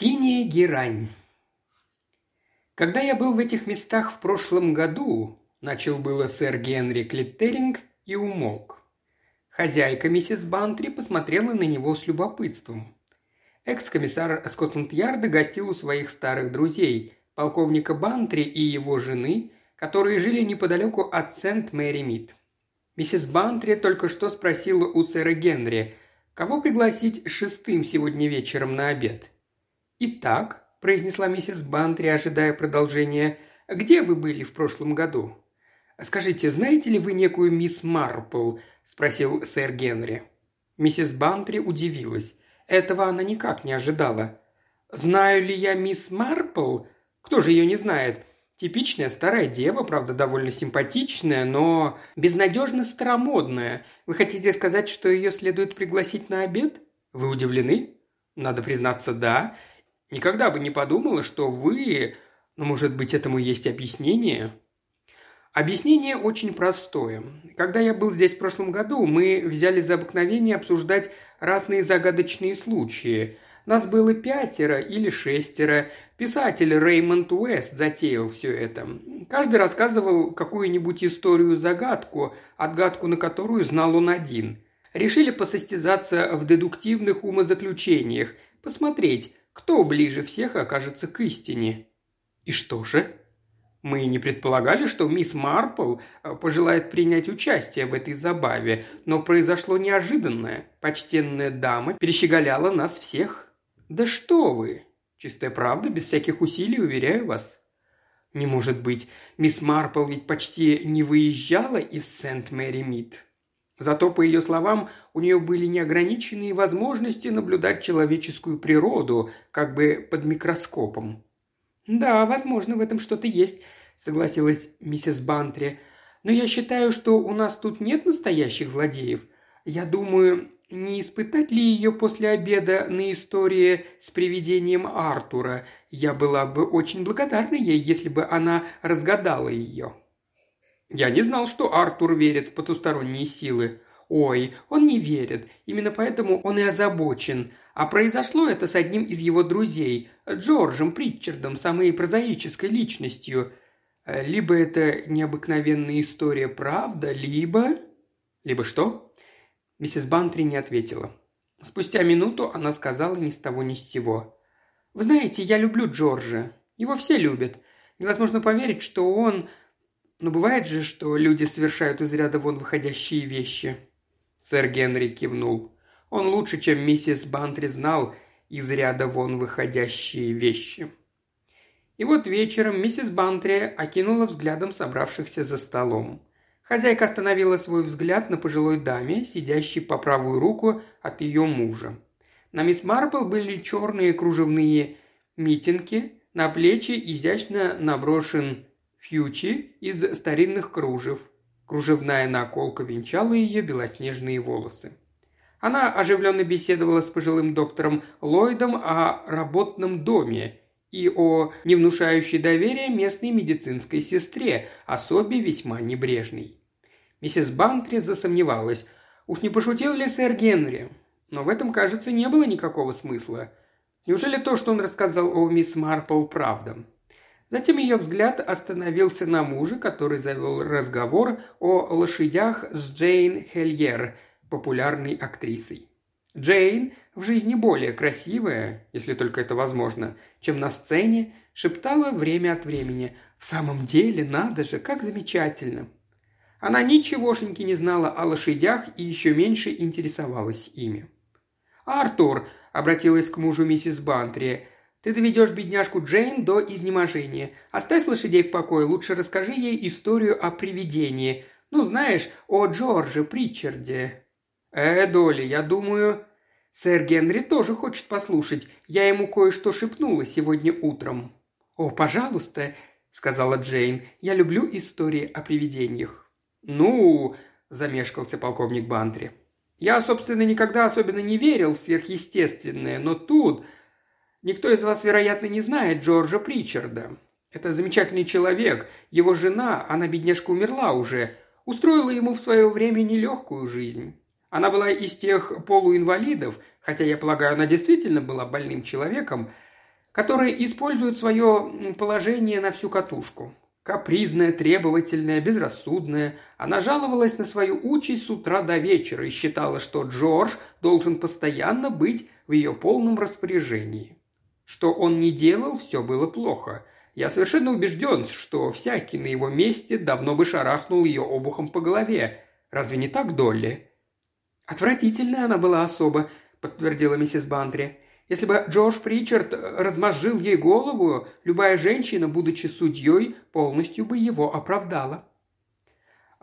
Синяя герань. Когда я был в этих местах в прошлом году, начал было сэр Генри Клиттеринг и умолк. Хозяйка миссис Бантри посмотрела на него с любопытством. Экс-комиссар Скотланд-Ярда гостил у своих старых друзей, полковника Бантри и его жены, которые жили неподалеку от Сент-Мэри-Мид. Миссис Бантри только что спросила у сэра Генри, кого пригласить шестым сегодня вечером на обед – «Итак», – произнесла миссис Бантри, ожидая продолжения, – «где вы были в прошлом году?» «Скажите, знаете ли вы некую мисс Марпл?» – спросил сэр Генри. Миссис Бантри удивилась. Этого она никак не ожидала. «Знаю ли я мисс Марпл? Кто же ее не знает? Типичная старая дева, правда, довольно симпатичная, но безнадежно старомодная. Вы хотите сказать, что ее следует пригласить на обед? Вы удивлены? Надо признаться, да. Никогда бы не подумала, что вы... Ну, может быть, этому есть объяснение?» Объяснение очень простое. Когда я был здесь в прошлом году, мы взяли за обыкновение обсуждать разные загадочные случаи. Нас было пятеро или шестеро. Писатель Реймонд Уэст затеял все это. Каждый рассказывал какую-нибудь историю-загадку, отгадку на которую знал он один. Решили посостязаться в дедуктивных умозаключениях, посмотреть, кто ближе всех окажется к истине? И что же? Мы не предполагали, что мисс Марпл э, пожелает принять участие в этой забаве, но произошло неожиданное. Почтенная дама перещеголяла нас всех. Да что вы! Чистая правда, без всяких усилий, уверяю вас. Не может быть, мисс Марпл ведь почти не выезжала из Сент-Мэри-Мид. Зато, по ее словам, у нее были неограниченные возможности наблюдать человеческую природу, как бы под микроскопом. «Да, возможно, в этом что-то есть», – согласилась миссис Бантри. «Но я считаю, что у нас тут нет настоящих злодеев. Я думаю, не испытать ли ее после обеда на истории с привидением Артура? Я была бы очень благодарна ей, если бы она разгадала ее». Я не знал, что Артур верит в потусторонние силы. Ой, он не верит. Именно поэтому он и озабочен. А произошло это с одним из его друзей, Джорджем Притчардом, самой прозаической личностью. Либо это необыкновенная история правда, либо... Либо что? Миссис Бантри не ответила. Спустя минуту она сказала ни с того ни с сего. «Вы знаете, я люблю Джорджа. Его все любят. Невозможно поверить, что он но бывает же, что люди совершают из ряда вон выходящие вещи». Сэр Генри кивнул. Он лучше, чем миссис Бантри знал из ряда вон выходящие вещи. И вот вечером миссис Бантри окинула взглядом собравшихся за столом. Хозяйка остановила свой взгляд на пожилой даме, сидящей по правую руку от ее мужа. На мисс Марпл были черные кружевные митинги, на плечи изящно наброшен фьючи из старинных кружев. Кружевная наколка венчала ее белоснежные волосы. Она оживленно беседовала с пожилым доктором Ллойдом о работном доме и о невнушающей доверия местной медицинской сестре, особе весьма небрежной. Миссис Бантри засомневалась, уж не пошутил ли сэр Генри, но в этом, кажется, не было никакого смысла. Неужели то, что он рассказал о мисс Марпл, правда? Затем ее взгляд остановился на муже, который завел разговор о лошадях с Джейн Хельер, популярной актрисой. Джейн в жизни более красивая, если только это возможно, чем на сцене, шептала время от времени «В самом деле, надо же, как замечательно!» Она ничегошеньки не знала о лошадях и еще меньше интересовалась ими. «Артур», — обратилась к мужу миссис Бантри, ты доведешь бедняжку Джейн до изнеможения. Оставь лошадей в покое, лучше расскажи ей историю о привидении. Ну, знаешь, о Джордже Притчарде». «Э, Долли, я думаю...» «Сэр Генри тоже хочет послушать. Я ему кое-что шепнула сегодня утром». «О, пожалуйста», — сказала Джейн, — «я люблю истории о привидениях». «Ну...» – замешкался полковник Бантри. «Я, собственно, никогда особенно не верил в сверхъестественное, но тут Никто из вас, вероятно, не знает Джорджа Причарда. Это замечательный человек. Его жена, она, бедняжка, умерла уже, устроила ему в свое время нелегкую жизнь. Она была из тех полуинвалидов, хотя, я полагаю, она действительно была больным человеком, которая использует свое положение на всю катушку. Капризная, требовательная, безрассудная, она жаловалась на свою участь с утра до вечера и считала, что Джордж должен постоянно быть в ее полном распоряжении. Что он не делал, все было плохо. Я совершенно убежден, что всякий на его месте давно бы шарахнул ее обухом по голове. Разве не так, Долли?» «Отвратительная она была особа», – подтвердила миссис Бантри. Если бы Джордж Причард размозжил ей голову, любая женщина, будучи судьей, полностью бы его оправдала.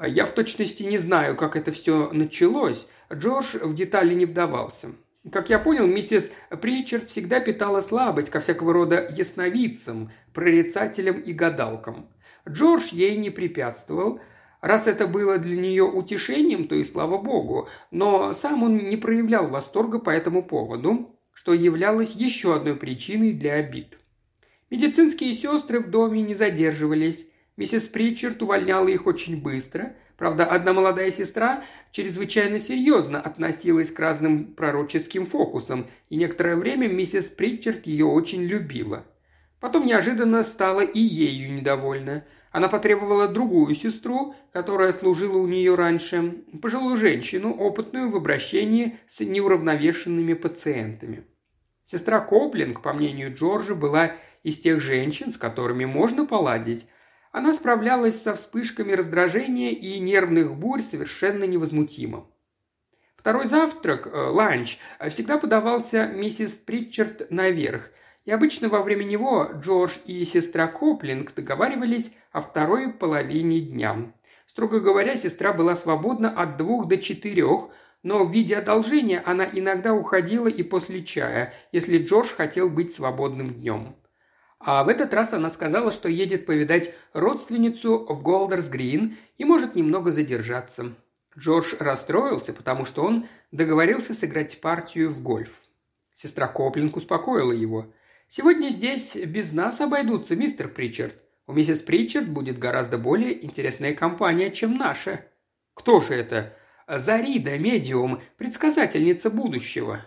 Я в точности не знаю, как это все началось. Джордж в детали не вдавался. Как я понял, миссис Причард всегда питала слабость ко всякого рода ясновидцам, прорицателям и гадалкам. Джордж ей не препятствовал. Раз это было для нее утешением, то и слава богу, но сам он не проявлял восторга по этому поводу, что являлось еще одной причиной для обид. Медицинские сестры в доме не задерживались. Миссис Притчард увольняла их очень быстро. Правда, одна молодая сестра чрезвычайно серьезно относилась к разным пророческим фокусам, и некоторое время миссис Притчард ее очень любила. Потом неожиданно стала и ею недовольна. Она потребовала другую сестру, которая служила у нее раньше, пожилую женщину, опытную в обращении с неуравновешенными пациентами. Сестра Коплинг, по мнению Джорджа, была из тех женщин, с которыми можно поладить. Она справлялась со вспышками раздражения и нервных бурь совершенно невозмутимо. Второй завтрак, э, ланч, всегда подавался миссис Притчард наверх, и обычно во время него Джордж и сестра Коплинг договаривались о второй половине дня. Строго говоря, сестра была свободна от двух до четырех, но в виде одолжения она иногда уходила и после чая, если Джордж хотел быть свободным днем. А в этот раз она сказала, что едет повидать родственницу в Голдерс-Грин и может немного задержаться. Джордж расстроился, потому что он договорился сыграть партию в гольф. Сестра Коплинг успокоила его. «Сегодня здесь без нас обойдутся, мистер Причард. У миссис Причард будет гораздо более интересная компания, чем наша». «Кто же это?» «Зарида, медиум, предсказательница будущего».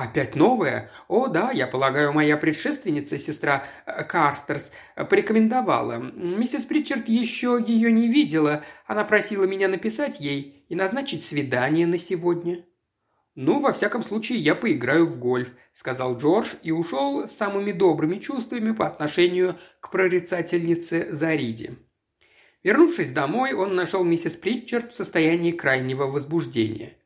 «Опять новая? О, да, я полагаю, моя предшественница, сестра э, Карстерс, порекомендовала. Миссис Причард еще ее не видела. Она просила меня написать ей и назначить свидание на сегодня». «Ну, во всяком случае, я поиграю в гольф», – сказал Джордж и ушел с самыми добрыми чувствами по отношению к прорицательнице Зариде. Вернувшись домой, он нашел миссис Притчард в состоянии крайнего возбуждения.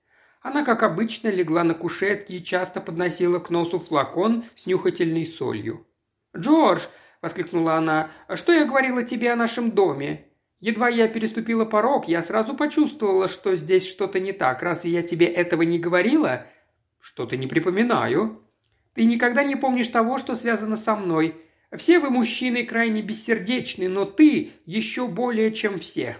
Она, как обычно, легла на кушетке и часто подносила к носу флакон с нюхательной солью. «Джордж!» – воскликнула она. «Что я говорила тебе о нашем доме? Едва я переступила порог, я сразу почувствовала, что здесь что-то не так. Разве я тебе этого не говорила?» «Что-то не припоминаю». «Ты никогда не помнишь того, что связано со мной. Все вы, мужчины, крайне бессердечны, но ты еще более, чем все».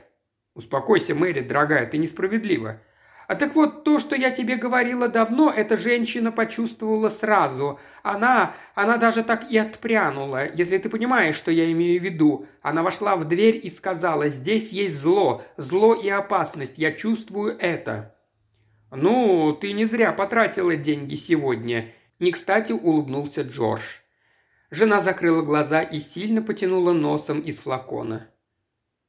«Успокойся, Мэри, дорогая, ты несправедлива. А так вот, то, что я тебе говорила давно, эта женщина почувствовала сразу. Она, она даже так и отпрянула, если ты понимаешь, что я имею в виду. Она вошла в дверь и сказала, здесь есть зло, зло и опасность, я чувствую это. Ну, ты не зря потратила деньги сегодня. Не кстати улыбнулся Джордж. Жена закрыла глаза и сильно потянула носом из флакона.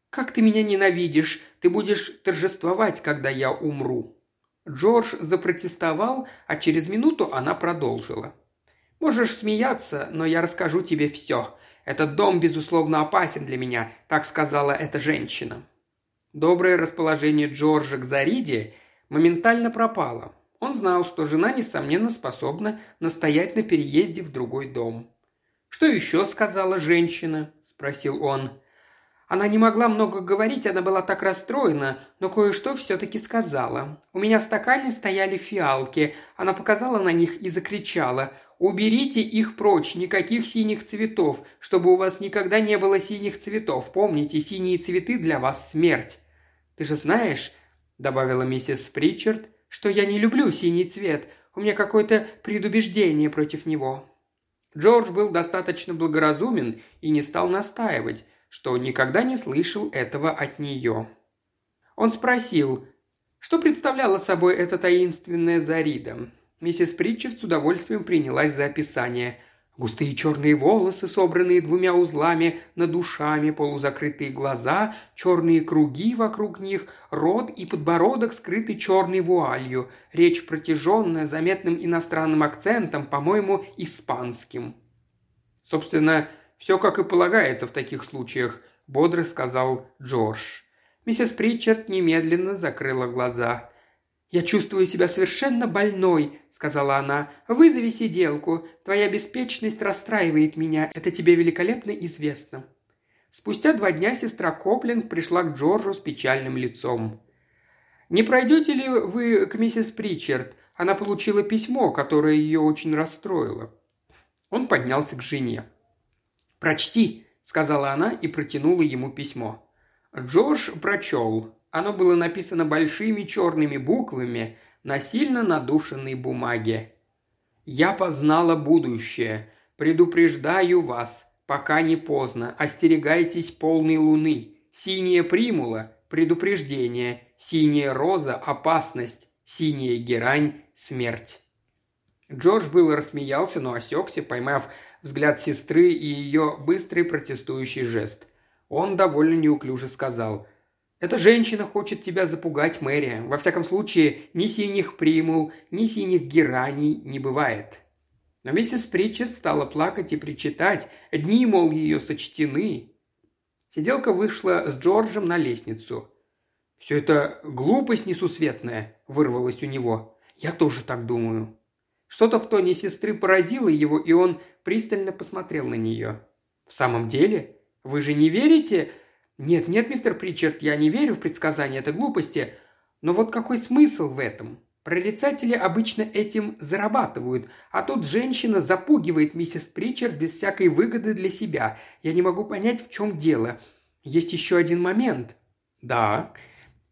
«Как ты меня ненавидишь! Ты будешь торжествовать, когда я умру!» Джордж запротестовал, а через минуту она продолжила. «Можешь смеяться, но я расскажу тебе все. Этот дом, безусловно, опасен для меня», – так сказала эта женщина. Доброе расположение Джорджа к Зариде моментально пропало. Он знал, что жена, несомненно, способна настоять на переезде в другой дом. «Что еще сказала женщина?» – спросил он. Она не могла много говорить, она была так расстроена, но кое-что все-таки сказала. У меня в стакане стояли фиалки. Она показала на них и закричала. «Уберите их прочь, никаких синих цветов, чтобы у вас никогда не было синих цветов. Помните, синие цветы для вас смерть». «Ты же знаешь», — добавила миссис Причард, — «что я не люблю синий цвет. У меня какое-то предубеждение против него». Джордж был достаточно благоразумен и не стал настаивать что никогда не слышал этого от нее. Он спросил, что представляла собой эта таинственная Зарида. Миссис Притчер с удовольствием принялась за описание. Густые черные волосы, собранные двумя узлами над ушами, полузакрытые глаза, черные круги вокруг них, рот и подбородок скрыты черной вуалью, речь протяженная, заметным иностранным акцентом, по-моему, испанским. Собственно, все как и полагается в таких случаях, бодро сказал Джордж. Миссис Притчард немедленно закрыла глаза. «Я чувствую себя совершенно больной», — сказала она. «Вызови сиделку. Твоя беспечность расстраивает меня. Это тебе великолепно известно». Спустя два дня сестра Коплинг пришла к Джорджу с печальным лицом. «Не пройдете ли вы к миссис Причард? Она получила письмо, которое ее очень расстроило». Он поднялся к жене. «Прочти», — сказала она и протянула ему письмо. Джордж прочел. Оно было написано большими черными буквами на сильно надушенной бумаге. «Я познала будущее. Предупреждаю вас, пока не поздно. Остерегайтесь полной луны. Синяя примула – предупреждение. Синяя роза – опасность. Синяя герань – смерть». Джордж было рассмеялся, но осекся, поймав взгляд сестры и ее быстрый протестующий жест. Он довольно неуклюже сказал – эта женщина хочет тебя запугать, Мэри. Во всяком случае, ни синих примул, ни синих гераний не бывает». Но миссис Притчет стала плакать и причитать. Дни, мол, ее сочтены. Сиделка вышла с Джорджем на лестницу. «Все это глупость несусветная», – вырвалось у него. «Я тоже так думаю». Что-то в тоне сестры поразило его, и он пристально посмотрел на нее. «В самом деле? Вы же не верите «Нет, нет, мистер Причард, я не верю в предсказания, это глупости. Но вот какой смысл в этом? Прорицатели обычно этим зарабатывают, а тут женщина запугивает миссис Причард без всякой выгоды для себя. Я не могу понять, в чем дело. Есть еще один момент». «Да».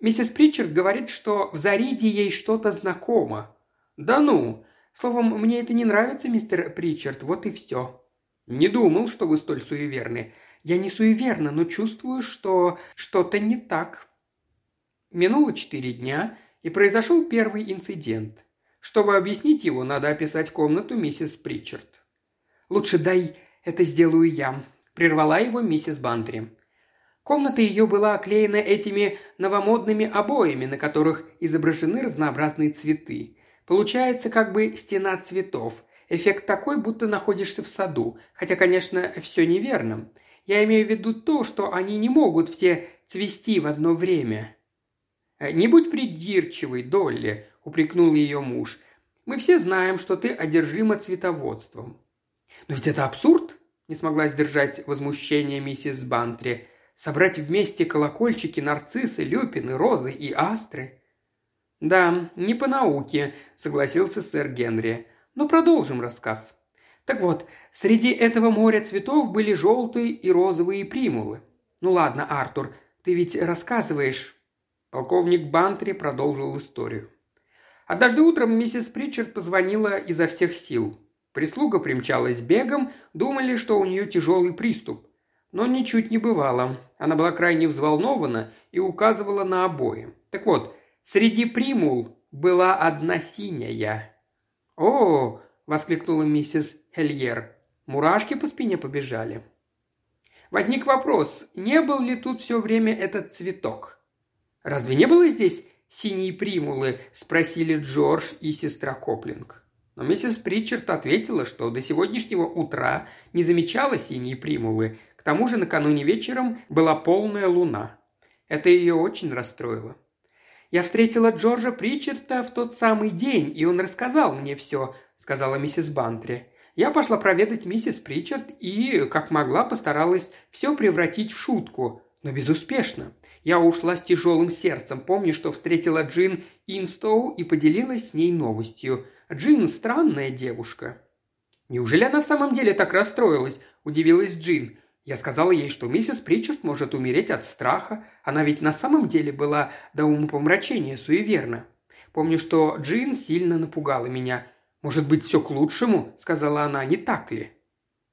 Миссис Причард говорит, что в Зариде ей что-то знакомо. «Да ну! Словом, мне это не нравится, мистер Причард, вот и все». «Не думал, что вы столь суеверны. Я не суеверна, но чувствую, что что-то не так. Минуло четыре дня, и произошел первый инцидент. Чтобы объяснить его, надо описать комнату миссис Причард. «Лучше дай это сделаю я», – прервала его миссис Бантри. Комната ее была оклеена этими новомодными обоями, на которых изображены разнообразные цветы. Получается как бы стена цветов. Эффект такой, будто находишься в саду, хотя, конечно, все неверно. Я имею в виду то, что они не могут все цвести в одно время». «Э, «Не будь придирчивой, Долли», – упрекнул ее муж. «Мы все знаем, что ты одержима цветоводством». «Но ведь это абсурд!» – не смогла сдержать возмущение миссис Бантри. «Собрать вместе колокольчики, нарциссы, люпины, розы и астры». «Да, не по науке», – согласился сэр Генри. «Но продолжим рассказ». Так вот, среди этого моря цветов были желтые и розовые примулы. Ну ладно, Артур, ты ведь рассказываешь. Полковник Бантри продолжил историю. Однажды утром миссис Притчард позвонила изо всех сил. Прислуга примчалась бегом, думали, что у нее тяжелый приступ. Но ничуть не бывало. Она была крайне взволнована и указывала на обои. Так вот, среди примул была одна синяя. «О!» – воскликнула миссис Хельер. Мурашки по спине побежали. Возник вопрос, не был ли тут все время этот цветок? «Разве не было здесь синие примулы?» – спросили Джордж и сестра Коплинг. Но миссис Притчард ответила, что до сегодняшнего утра не замечала синие примулы. К тому же накануне вечером была полная луна. Это ее очень расстроило. «Я встретила Джорджа Притчарда в тот самый день, и он рассказал мне все», – сказала миссис Бантри. Я пошла проведать миссис Причард и, как могла, постаралась все превратить в шутку, но безуспешно. Я ушла с тяжелым сердцем, помню, что встретила Джин Инстоу и поделилась с ней новостью. Джин – странная девушка. «Неужели она в самом деле так расстроилась?» – удивилась Джин. Я сказала ей, что миссис Причард может умереть от страха. Она ведь на самом деле была до умопомрачения суеверна. Помню, что Джин сильно напугала меня. «Может быть, все к лучшему?» – сказала она, – «не так ли?»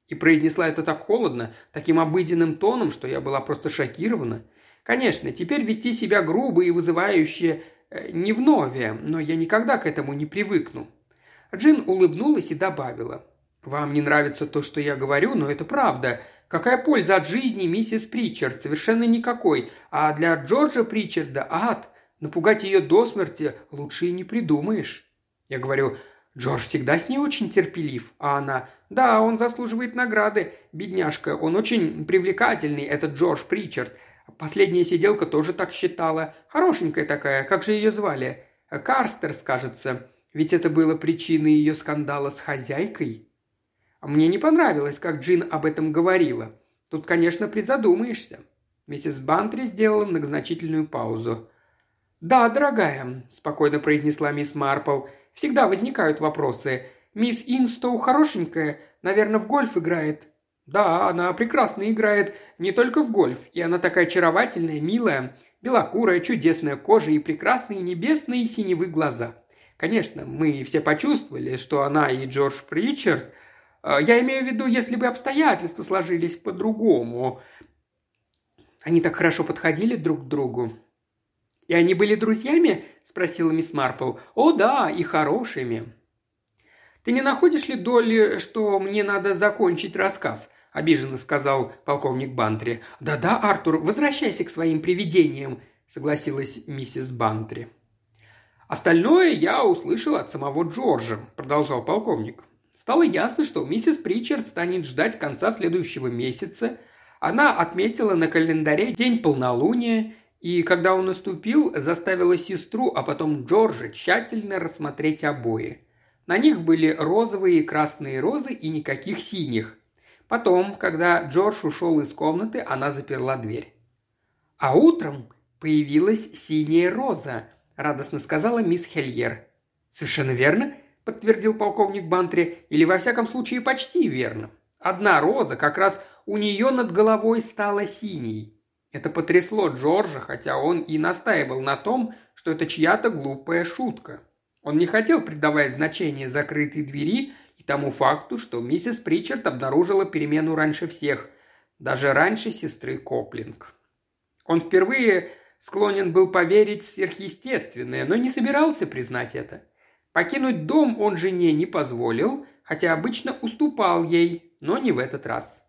И произнесла это так холодно, таким обыденным тоном, что я была просто шокирована. Конечно, теперь вести себя грубо и вызывающе э, не вновь, но я никогда к этому не привыкну. Джин улыбнулась и добавила. Вам не нравится то, что я говорю, но это правда. Какая польза от жизни, миссис Причард? Совершенно никакой. А для Джорджа Причарда ад. Напугать ее до смерти лучше и не придумаешь. Я говорю, Джордж всегда с ней очень терпелив. А она, да, он заслуживает награды. Бедняжка, он очень привлекательный, этот Джордж Причард. Последняя сиделка тоже так считала. Хорошенькая такая, как же ее звали? Карстерс, кажется. Ведь это было причиной ее скандала с хозяйкой. А мне не понравилось, как Джин об этом говорила. Тут, конечно, призадумаешься. Миссис Бантри сделала многозначительную паузу. «Да, дорогая», – спокойно произнесла мисс Марпл, – «всегда возникают вопросы. Мисс Инстоу хорошенькая, наверное, в гольф играет». «Да, она прекрасно играет, не только в гольф, и она такая очаровательная, милая, белокурая, чудесная кожа и прекрасные небесные синевы глаза. Конечно, мы все почувствовали, что она и Джордж Причард я имею в виду, если бы обстоятельства сложились по-другому. Они так хорошо подходили друг к другу. «И они были друзьями?» – спросила мисс Марпл. «О, да, и хорошими». «Ты не находишь ли, Долли, что мне надо закончить рассказ?» – обиженно сказал полковник Бантри. «Да-да, Артур, возвращайся к своим привидениям», – согласилась миссис Бантри. «Остальное я услышал от самого Джорджа», – продолжал полковник. Стало ясно, что миссис Причард станет ждать конца следующего месяца. Она отметила на календаре день полнолуния, и когда он наступил, заставила сестру, а потом Джорджа тщательно рассмотреть обои. На них были розовые и красные розы и никаких синих. Потом, когда Джордж ушел из комнаты, она заперла дверь. А утром появилась синяя роза, радостно сказала мисс Хельер. Совершенно верно, – подтвердил полковник Бантри, – или во всяком случае почти верно. Одна роза как раз у нее над головой стала синей. Это потрясло Джорджа, хотя он и настаивал на том, что это чья-то глупая шутка. Он не хотел придавать значение закрытой двери и тому факту, что миссис Причард обнаружила перемену раньше всех, даже раньше сестры Коплинг. Он впервые склонен был поверить в сверхъестественное, но не собирался признать это. Покинуть дом он жене не позволил, хотя обычно уступал ей, но не в этот раз.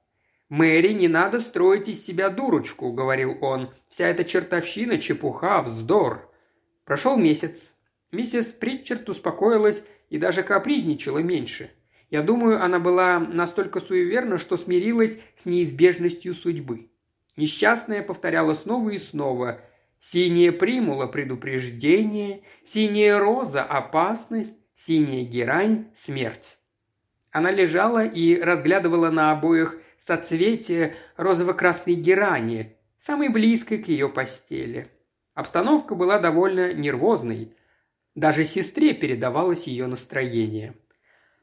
«Мэри, не надо строить из себя дурочку», — говорил он. «Вся эта чертовщина, чепуха, вздор». Прошел месяц. Миссис Притчард успокоилась и даже капризничала меньше. Я думаю, она была настолько суеверна, что смирилась с неизбежностью судьбы. Несчастная повторяла снова и снова Синяя примула – предупреждение, синяя роза – опасность, синяя герань – смерть. Она лежала и разглядывала на обоих соцветия розово-красной герани, самой близкой к ее постели. Обстановка была довольно нервозной. Даже сестре передавалось ее настроение.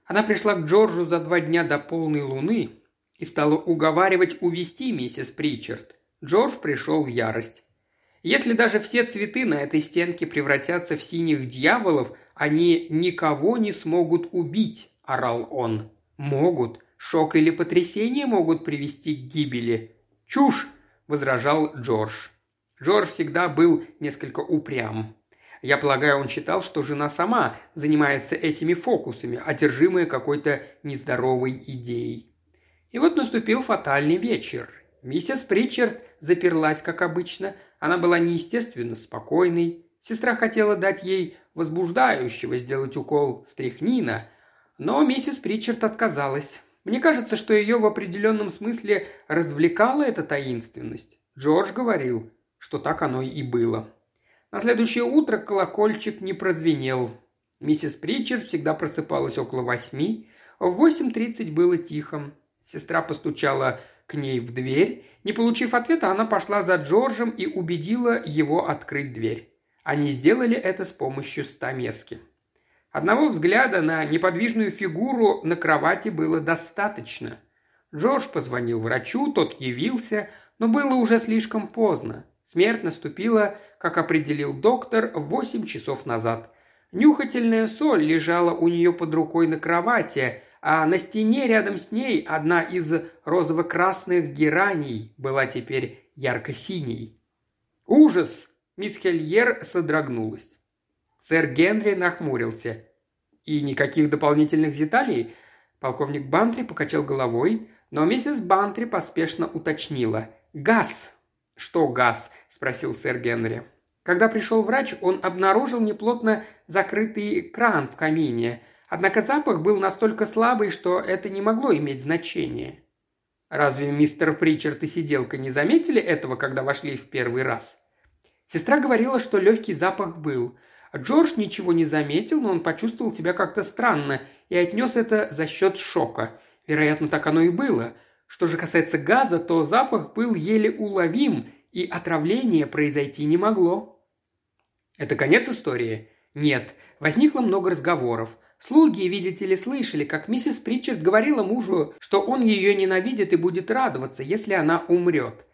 Она пришла к Джорджу за два дня до полной луны и стала уговаривать увести миссис Причард. Джордж пришел в ярость. Если даже все цветы на этой стенке превратятся в синих дьяволов, они никого не смогут убить», – орал он. «Могут. Шок или потрясение могут привести к гибели». «Чушь!» – возражал Джордж. Джордж всегда был несколько упрям. Я полагаю, он считал, что жена сама занимается этими фокусами, одержимая какой-то нездоровой идеей. И вот наступил фатальный вечер. Миссис Причард заперлась, как обычно – она была неестественно спокойной. Сестра хотела дать ей возбуждающего сделать укол стряхнина, но миссис Причард отказалась. Мне кажется, что ее в определенном смысле развлекала эта таинственность. Джордж говорил, что так оно и было. На следующее утро колокольчик не прозвенел. Миссис Причард всегда просыпалась около восьми. В восемь тридцать было тихо. Сестра постучала к ней в дверь. Не получив ответа, она пошла за Джорджем и убедила его открыть дверь. Они сделали это с помощью стамески. Одного взгляда на неподвижную фигуру на кровати было достаточно. Джордж позвонил врачу, тот явился, но было уже слишком поздно. Смерть наступила, как определил доктор, в восемь часов назад. Нюхательная соль лежала у нее под рукой на кровати, а на стене рядом с ней одна из розово-красных гераний была теперь ярко-синей. «Ужас!» – мисс Хельер содрогнулась. Сэр Генри нахмурился. «И никаких дополнительных деталей?» Полковник Бантри покачал головой, но миссис Бантри поспешно уточнила. «Газ!» «Что газ?» – спросил сэр Генри. Когда пришел врач, он обнаружил неплотно закрытый кран в камине, однако запах был настолько слабый, что это не могло иметь значения. Разве мистер Причард и сиделка не заметили этого, когда вошли в первый раз? Сестра говорила, что легкий запах был. Джордж ничего не заметил, но он почувствовал себя как-то странно и отнес это за счет шока. Вероятно, так оно и было. Что же касается газа, то запах был еле уловим, и отравление произойти не могло. Это конец истории? Нет. Возникло много разговоров. Слуги, видите ли, слышали, как миссис Притчард говорила мужу, что он ее ненавидит и будет радоваться, если она умрет.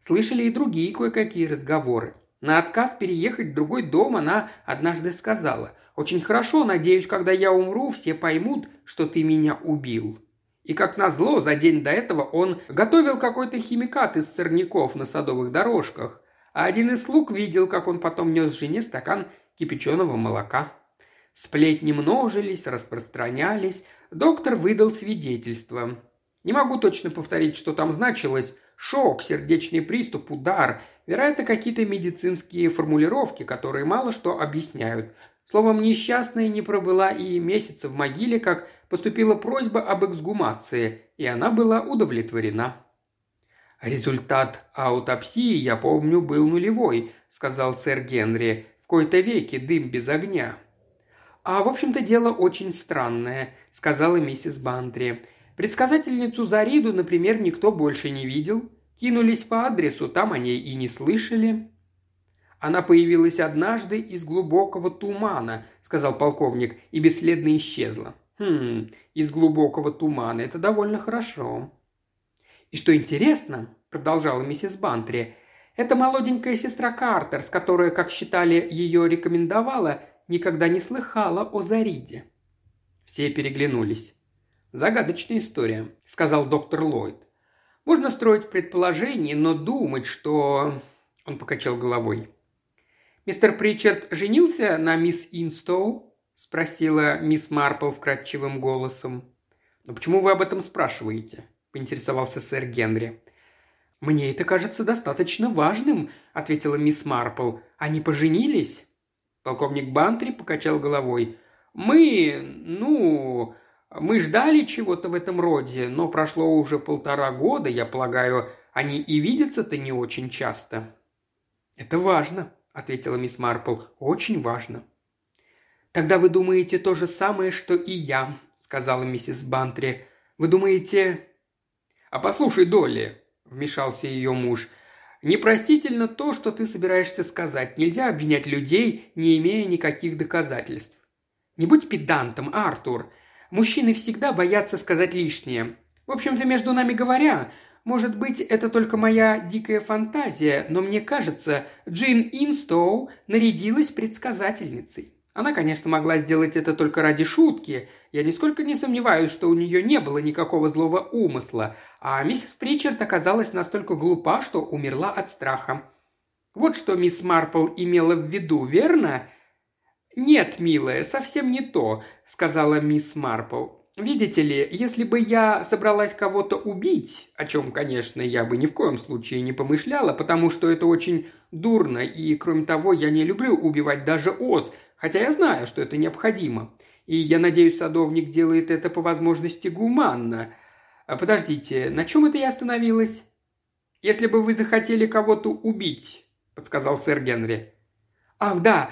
Слышали и другие кое-какие разговоры. На отказ переехать в другой дом она однажды сказала «Очень хорошо, надеюсь, когда я умру, все поймут, что ты меня убил». И как назло, за день до этого он готовил какой-то химикат из сорняков на садовых дорожках а один из слуг видел, как он потом нес жене стакан кипяченого молока. Сплетни множились, распространялись, доктор выдал свидетельство. Не могу точно повторить, что там значилось. Шок, сердечный приступ, удар. Вероятно, какие-то медицинские формулировки, которые мало что объясняют. Словом, несчастная не пробыла и месяца в могиле, как поступила просьба об эксгумации, и она была удовлетворена. «Результат аутопсии, я помню, был нулевой», – сказал сэр Генри. «В кои-то веки дым без огня». «А, в общем-то, дело очень странное», – сказала миссис Бантри. «Предсказательницу Зариду, например, никто больше не видел. Кинулись по адресу, там о ней и не слышали». «Она появилась однажды из глубокого тумана», – сказал полковник, – «и бесследно исчезла». «Хм, из глубокого тумана. Это довольно хорошо». «И что интересно», – продолжала миссис Бантри, – «эта молоденькая сестра Картер, с которой, как считали, ее рекомендовала, никогда не слыхала о Зариде». Все переглянулись. «Загадочная история», – сказал доктор Ллойд. «Можно строить предположения, но думать, что...» Он покачал головой. «Мистер Причард женился на мисс Инстоу?» – спросила мисс Марпл вкрадчивым голосом. «Но почему вы об этом спрашиваете?» – поинтересовался сэр Генри. «Мне это кажется достаточно важным», – ответила мисс Марпл. «Они поженились?» Полковник Бантри покачал головой. «Мы, ну, мы ждали чего-то в этом роде, но прошло уже полтора года, я полагаю, они и видятся-то не очень часто». «Это важно», – ответила мисс Марпл. «Очень важно». «Тогда вы думаете то же самое, что и я», – сказала миссис Бантри. «Вы думаете, «А послушай, Долли», – вмешался ее муж, – «непростительно то, что ты собираешься сказать. Нельзя обвинять людей, не имея никаких доказательств». «Не будь педантом, Артур. Мужчины всегда боятся сказать лишнее. В общем-то, между нами говоря, может быть, это только моя дикая фантазия, но мне кажется, Джин Инстоу нарядилась предсказательницей. Она, конечно, могла сделать это только ради шутки. Я нисколько не сомневаюсь, что у нее не было никакого злого умысла, а миссис Причард оказалась настолько глупа, что умерла от страха. Вот что мисс Марпл имела в виду, верно? «Нет, милая, совсем не то», — сказала мисс Марпл. «Видите ли, если бы я собралась кого-то убить, о чем, конечно, я бы ни в коем случае не помышляла, потому что это очень дурно, и, кроме того, я не люблю убивать даже ос, хотя я знаю, что это необходимо. И я надеюсь, садовник делает это по возможности гуманно. А подождите, на чем это я остановилась? Если бы вы захотели кого-то убить, подсказал сэр Генри. Ах, да,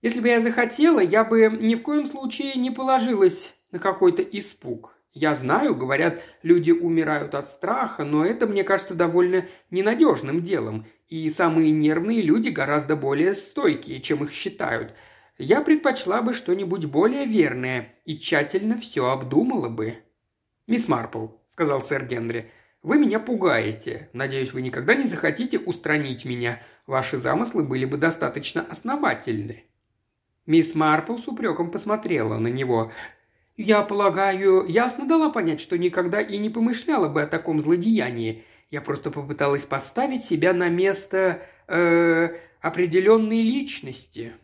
если бы я захотела, я бы ни в коем случае не положилась на какой-то испуг. Я знаю, говорят, люди умирают от страха, но это, мне кажется, довольно ненадежным делом, и самые нервные люди гораздо более стойкие, чем их считают – я предпочла бы что-нибудь более верное и тщательно все обдумала бы». «Мисс Марпл», — сказал сэр Генри, — «вы меня пугаете. Надеюсь, вы никогда не захотите устранить меня. Ваши замыслы были бы достаточно основательны». Мисс Марпл с упреком посмотрела на него. «Я полагаю, ясно дала понять, что никогда и не помышляла бы о таком злодеянии. Я просто попыталась поставить себя на место э, определенной личности».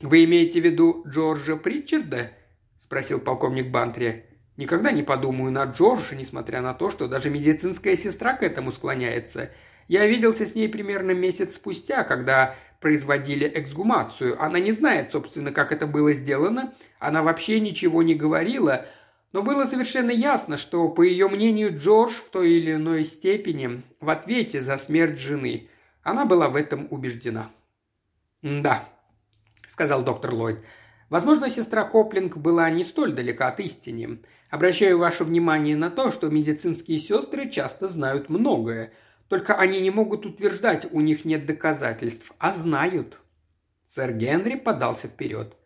«Вы имеете в виду Джорджа Притчарда?» – спросил полковник Бантри. Никогда не подумаю на Джорджа, несмотря на то, что даже медицинская сестра к этому склоняется. Я виделся с ней примерно месяц спустя, когда производили эксгумацию. Она не знает, собственно, как это было сделано. Она вообще ничего не говорила, но было совершенно ясно, что, по ее мнению, Джордж в той или иной степени в ответе за смерть жены. Она была в этом убеждена. «Да», — сказал доктор Ллойд. «Возможно, сестра Коплинг была не столь далека от истины. Обращаю ваше внимание на то, что медицинские сестры часто знают многое, только они не могут утверждать, у них нет доказательств, а знают». Сэр Генри подался вперед.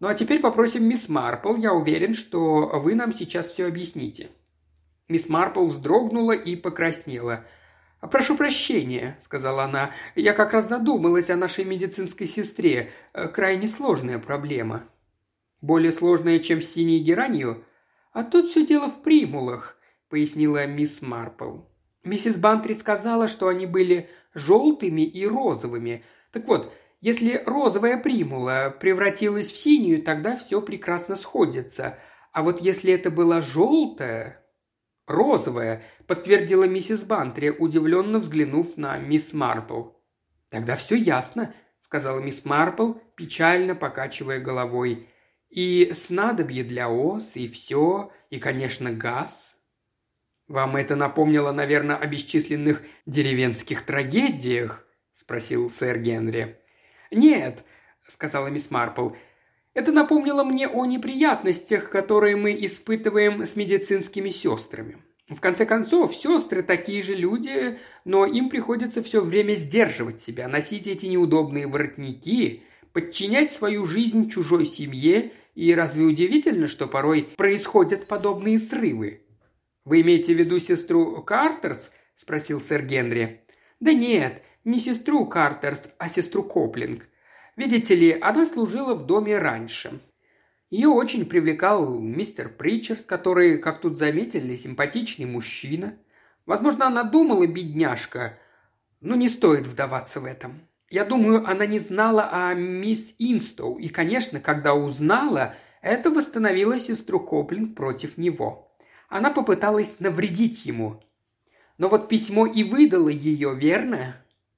«Ну а теперь попросим мисс Марпл. Я уверен, что вы нам сейчас все объясните». Мисс Марпл вздрогнула и покраснела – «Прошу прощения», — сказала она. «Я как раз задумалась о нашей медицинской сестре. Э, крайне сложная проблема». «Более сложная, чем с синей геранью?» «А тут все дело в примулах», — пояснила мисс Марпл. Миссис Бантри сказала, что они были желтыми и розовыми. Так вот, если розовая примула превратилась в синюю, тогда все прекрасно сходится. А вот если это была желтая, «Розовая», – подтвердила миссис Бантри, удивленно взглянув на мисс Марпл. «Тогда все ясно», – сказала мисс Марпл, печально покачивая головой. «И снадобье для ос, и все, и, конечно, газ». «Вам это напомнило, наверное, о бесчисленных деревенских трагедиях?» – спросил сэр Генри. «Нет», – сказала мисс Марпл, – это напомнило мне о неприятностях, которые мы испытываем с медицинскими сестрами. В конце концов, сестры такие же люди, но им приходится все время сдерживать себя, носить эти неудобные воротники, подчинять свою жизнь чужой семье, и разве удивительно, что порой происходят подобные срывы? «Вы имеете в виду сестру Картерс?» – спросил сэр Генри. «Да нет, не сестру Картерс, а сестру Коплинг. Видите ли, она служила в доме раньше. Ее очень привлекал мистер Причард, который, как тут заметили, симпатичный мужчина. Возможно, она думала, бедняжка, но не стоит вдаваться в этом. Я думаю, она не знала о мисс Инстоу, и, конечно, когда узнала, это восстановило сестру Коплинг против него. Она попыталась навредить ему. Но вот письмо и выдало ее, верно?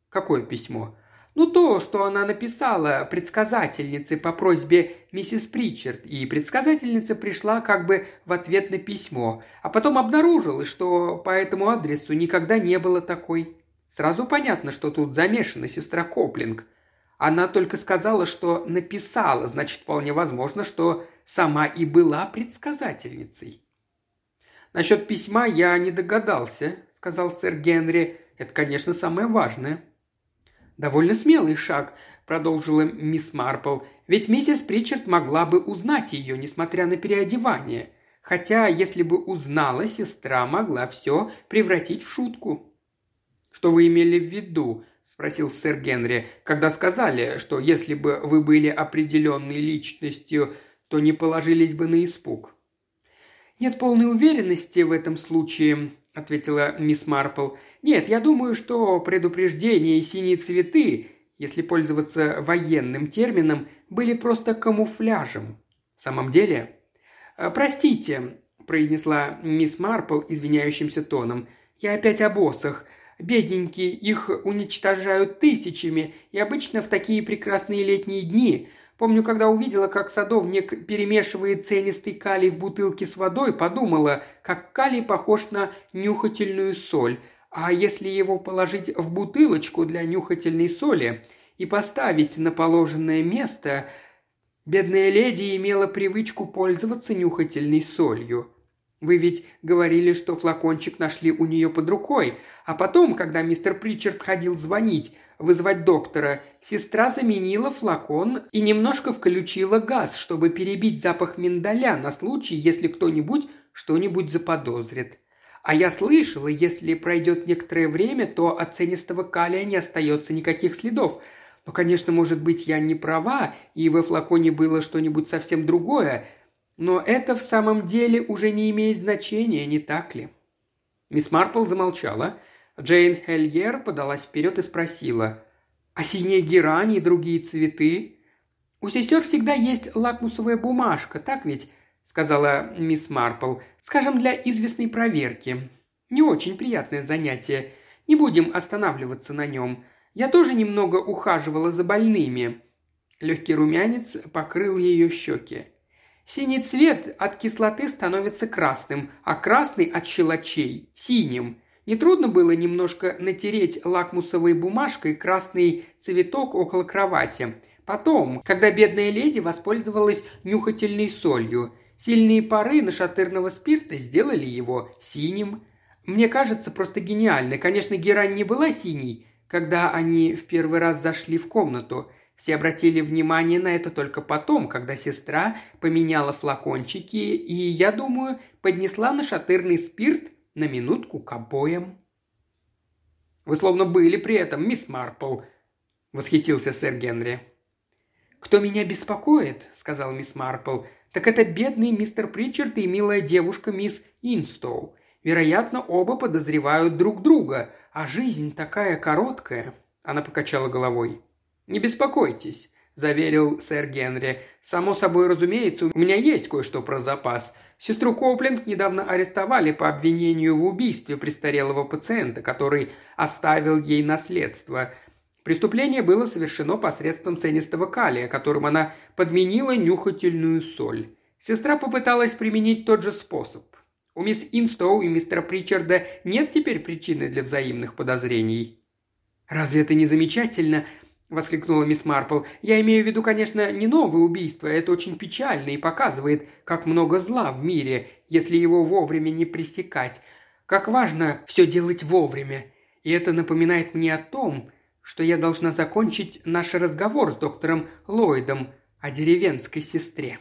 Какое письмо? Ну, то, что она написала предсказательнице по просьбе миссис Причард, и предсказательница пришла как бы в ответ на письмо, а потом обнаружилось, что по этому адресу никогда не было такой. Сразу понятно, что тут замешана сестра Коплинг. Она только сказала, что написала, значит, вполне возможно, что сама и была предсказательницей. «Насчет письма я не догадался», — сказал сэр Генри. «Это, конечно, самое важное». «Довольно смелый шаг», – продолжила мисс Марпл, «ведь миссис Причард могла бы узнать ее, несмотря на переодевание. Хотя, если бы узнала, сестра могла все превратить в шутку». «Что вы имели в виду?» – спросил сэр Генри, когда сказали, что если бы вы были определенной личностью, то не положились бы на испуг. «Нет полной уверенности в этом случае», – ответила мисс Марпл. Нет, я думаю, что предупреждение и синие цветы, если пользоваться военным термином, были просто камуфляжем. В самом деле... «Э, «Простите», – произнесла мисс Марпл извиняющимся тоном, – «я опять о боссах. Бедненькие, их уничтожают тысячами, и обычно в такие прекрасные летние дни. Помню, когда увидела, как садовник перемешивает ценистый калий в бутылке с водой, подумала, как калий похож на нюхательную соль – а если его положить в бутылочку для нюхательной соли и поставить на положенное место, бедная леди имела привычку пользоваться нюхательной солью. Вы ведь говорили, что флакончик нашли у нее под рукой, а потом, когда мистер Причард ходил звонить, вызвать доктора, сестра заменила флакон и немножко включила газ, чтобы перебить запах миндаля на случай, если кто-нибудь что-нибудь заподозрит. А я слышала, если пройдет некоторое время, то от ценистого калия не остается никаких следов. Но, конечно, может быть, я не права, и во флаконе было что-нибудь совсем другое, но это в самом деле уже не имеет значения, не так ли?» Мисс Марпл замолчала. Джейн Хельер подалась вперед и спросила. «А синие герани и другие цветы?» «У сестер всегда есть лакмусовая бумажка, так ведь?» – сказала мисс Марпл. «Скажем, для известной проверки. Не очень приятное занятие. Не будем останавливаться на нем. Я тоже немного ухаживала за больными». Легкий румянец покрыл ее щеки. Синий цвет от кислоты становится красным, а красный от щелочей – синим. Нетрудно было немножко натереть лакмусовой бумажкой красный цветок около кровати. Потом, когда бедная леди воспользовалась нюхательной солью, сильные пары нашатырного спирта сделали его синим. Мне кажется, просто гениально. Конечно, герань не была синей, когда они в первый раз зашли в комнату – все обратили внимание на это только потом, когда сестра поменяла флакончики и, я думаю, поднесла нашатырный спирт на минутку к обоям. «Вы словно были при этом, мисс Марпл», — восхитился сэр Генри. «Кто меня беспокоит», — сказал мисс Марпл, — «так это бедный мистер Причард и милая девушка мисс Инстоу. Вероятно, оба подозревают друг друга, а жизнь такая короткая». Она покачала головой. «Не беспокойтесь», – заверил сэр Генри. «Само собой разумеется, у меня есть кое-что про запас. Сестру Коплинг недавно арестовали по обвинению в убийстве престарелого пациента, который оставил ей наследство. Преступление было совершено посредством ценистого калия, которым она подменила нюхательную соль. Сестра попыталась применить тот же способ. У мисс Инстоу и мистера Причарда нет теперь причины для взаимных подозрений. «Разве это не замечательно?» воскликнула мисс Марпл. «Я имею в виду, конечно, не новое убийство. Это очень печально и показывает, как много зла в мире, если его вовремя не пресекать. Как важно все делать вовремя. И это напоминает мне о том, что я должна закончить наш разговор с доктором Ллойдом о деревенской сестре».